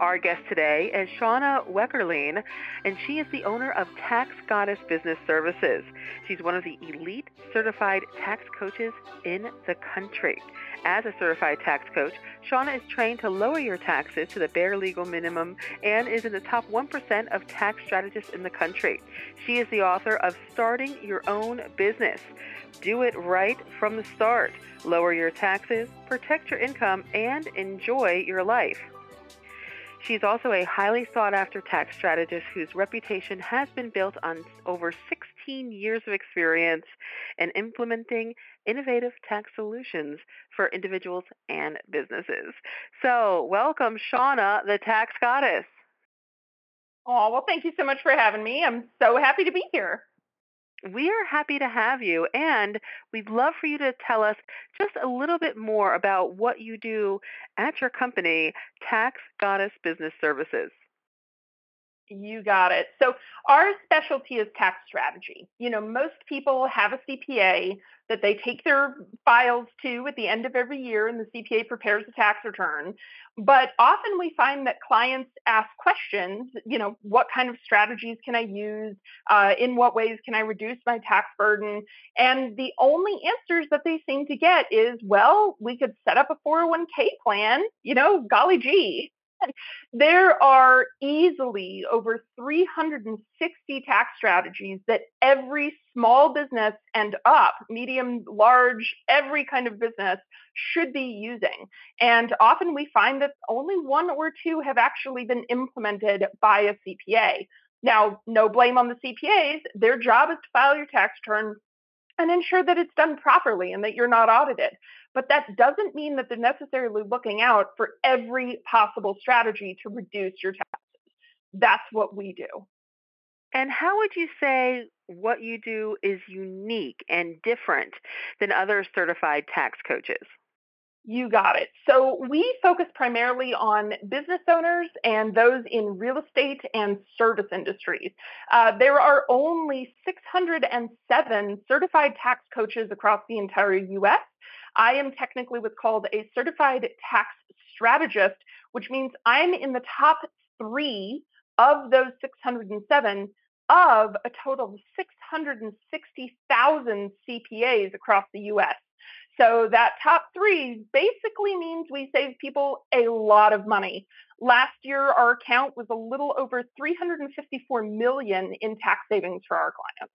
Our guest today is Shauna Wekherlien, and she is the owner of Tax Goddess Business Services. She's one of the elite certified tax coaches in the country. As a certified tax coach, Shauna is trained to lower your taxes to the bare legal minimum and is in the top 1% of tax strategists in the country. She is the author of Starting Your Own Business. Do it right from the start. Lower your taxes, protect your income, and enjoy your life. She's also a highly sought after tax strategist whose reputation has been built on over 16 years of experience in implementing innovative tax solutions for individuals and businesses. So, welcome, Shauna, the tax goddess. Oh, well, thank you so much for having me. I'm so happy to be here. We are happy to have you, and we'd love for you to tell us just a little bit more about what you do at your company, Tax Goddess Business Services. You got it. So our specialty is tax strategy. You know, most people have a CPA that they take their files to at the end of every year and the CPA prepares a tax return. But often we find that clients ask questions, you know, what kind of strategies can I use? Uh, in what ways can I reduce my tax burden? And the only answers that they seem to get is, well, we could set up a 401k plan, you know, golly gee there are easily over 360 tax strategies that every small business and up, medium, large, every kind of business should be using. And often we find that only one or two have actually been implemented by a CPA. Now, no blame on the CPAs. Their job is to file your tax return and ensure that it's done properly and that you're not audited. But that doesn't mean that they're necessarily looking out for every possible strategy to reduce your taxes. That's what we do. And how would you say what you do is unique and different than other certified tax coaches? You got it. So we focus primarily on business owners and those in real estate and service industries. Uh, there are only 607 certified tax coaches across the entire US. I am technically what's called a certified tax strategist, which means I'm in the top three of those 607 of a total of 660,000 CPAs across the US. So that top three basically means we save people a lot of money. Last year, our account was a little over 354 million in tax savings for our clients.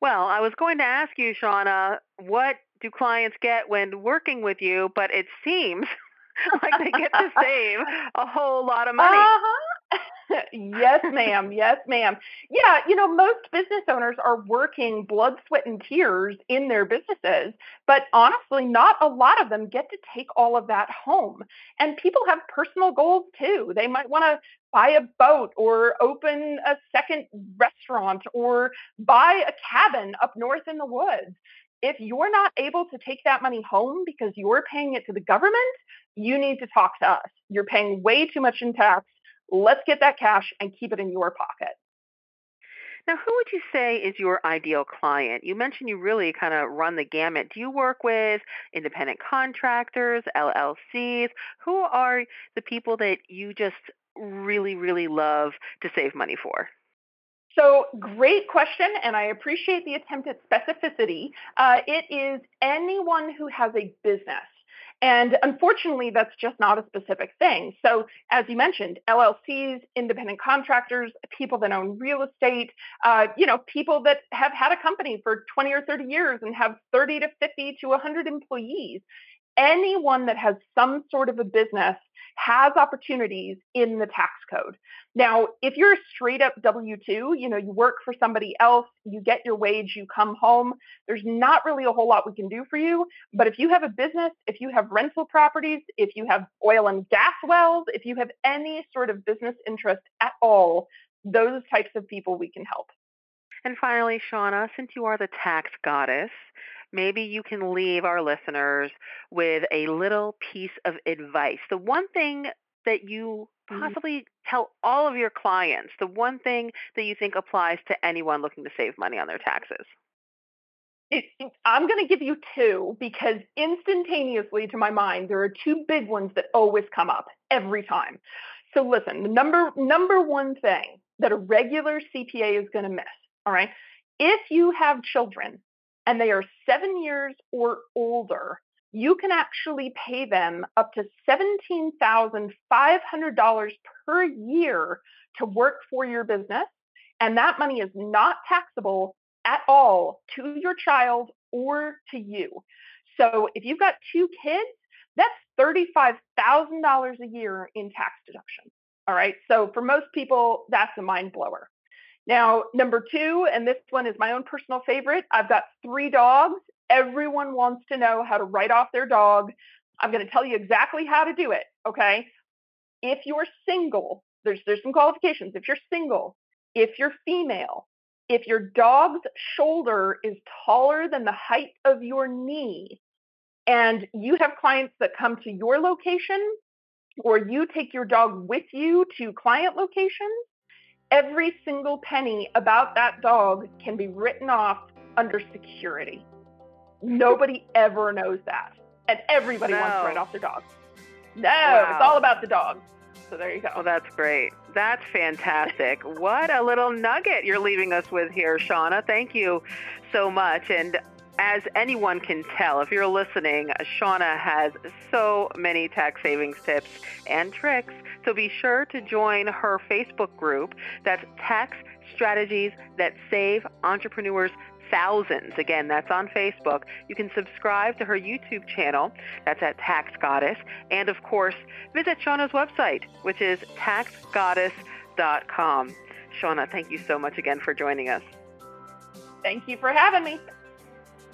Well, I was going to ask you, Shauna, what do clients get when working with you? But it seems like they get to save a whole lot of money. Uh-huh. yes, ma'am. Yes, ma'am. Yeah, you know, most business owners are working blood, sweat, and tears in their businesses, but honestly, not a lot of them get to take all of that home. And people have personal goals too. They might want to buy a boat or open a second restaurant or buy a cabin up north in the woods. If you're not able to take that money home because you're paying it to the government, you need to talk to us. You're paying way too much in tax Let's get that cash and keep it in your pocket. Now, who would you say is your ideal client? You mentioned you really kind of run the gamut. Do you work with independent contractors, LLCs? Who are the people that you just really, really love to save money for? So, great question, and I appreciate the attempt at specificity. Uh, it is anyone who has a business. And unfortunately, that's just not a specific thing. So, as you mentioned, LLCs, independent contractors, people that own real estate, uh, you know, people that have had a company for 20 or 30 years and have 30 to 50 to 100 employees. Anyone that has some sort of a business has opportunities in the tax code. Now, if you're a straight up W 2, you know, you work for somebody else, you get your wage, you come home, there's not really a whole lot we can do for you. But if you have a business, if you have rental properties, if you have oil and gas wells, if you have any sort of business interest at all, those types of people we can help. And finally, Shauna, since you are the tax goddess, maybe you can leave our listeners with a little piece of advice. The one thing that you mm-hmm. possibly tell all of your clients, the one thing that you think applies to anyone looking to save money on their taxes. It, I'm going to give you two because instantaneously to my mind, there are two big ones that always come up every time. So listen, the number number one thing that a regular CPA is going to miss, all right? If you have children and they are 7 years or older, you can actually pay them up to $17,500 per year to work for your business and that money is not taxable at all to your child or to you. So if you've got two kids, that's $35,000 a year in tax deduction. All right. So for most people, that's a mind blower. Now, number two, and this one is my own personal favorite, I've got three dogs. Everyone wants to know how to write off their dog. I'm going to tell you exactly how to do it. Okay. If you're single, there's, there's some qualifications. If you're single, if you're female, if your dog's shoulder is taller than the height of your knee, and you have clients that come to your location, or you take your dog with you to client locations, every single penny about that dog can be written off under security. Nobody ever knows that. And everybody no. wants to write off their dog. No, wow. it's all about the dog. So there you go. Well, that's great. That's fantastic. what a little nugget you're leaving us with here, Shauna. Thank you so much. And as anyone can tell, if you're listening, Shauna has so many tax savings tips and tricks. So be sure to join her Facebook group. That's Tax Strategies That Save Entrepreneurs thousands. Again, that's on Facebook. You can subscribe to her YouTube channel. That's at Tax Goddess. And of course, visit Shauna's website, which is taxgoddess.com. Shauna, thank you so much again for joining us. Thank you for having me.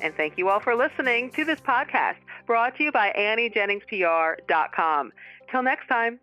And thank you all for listening to this podcast brought to you by AnnieJenningsPR.com. Till next time.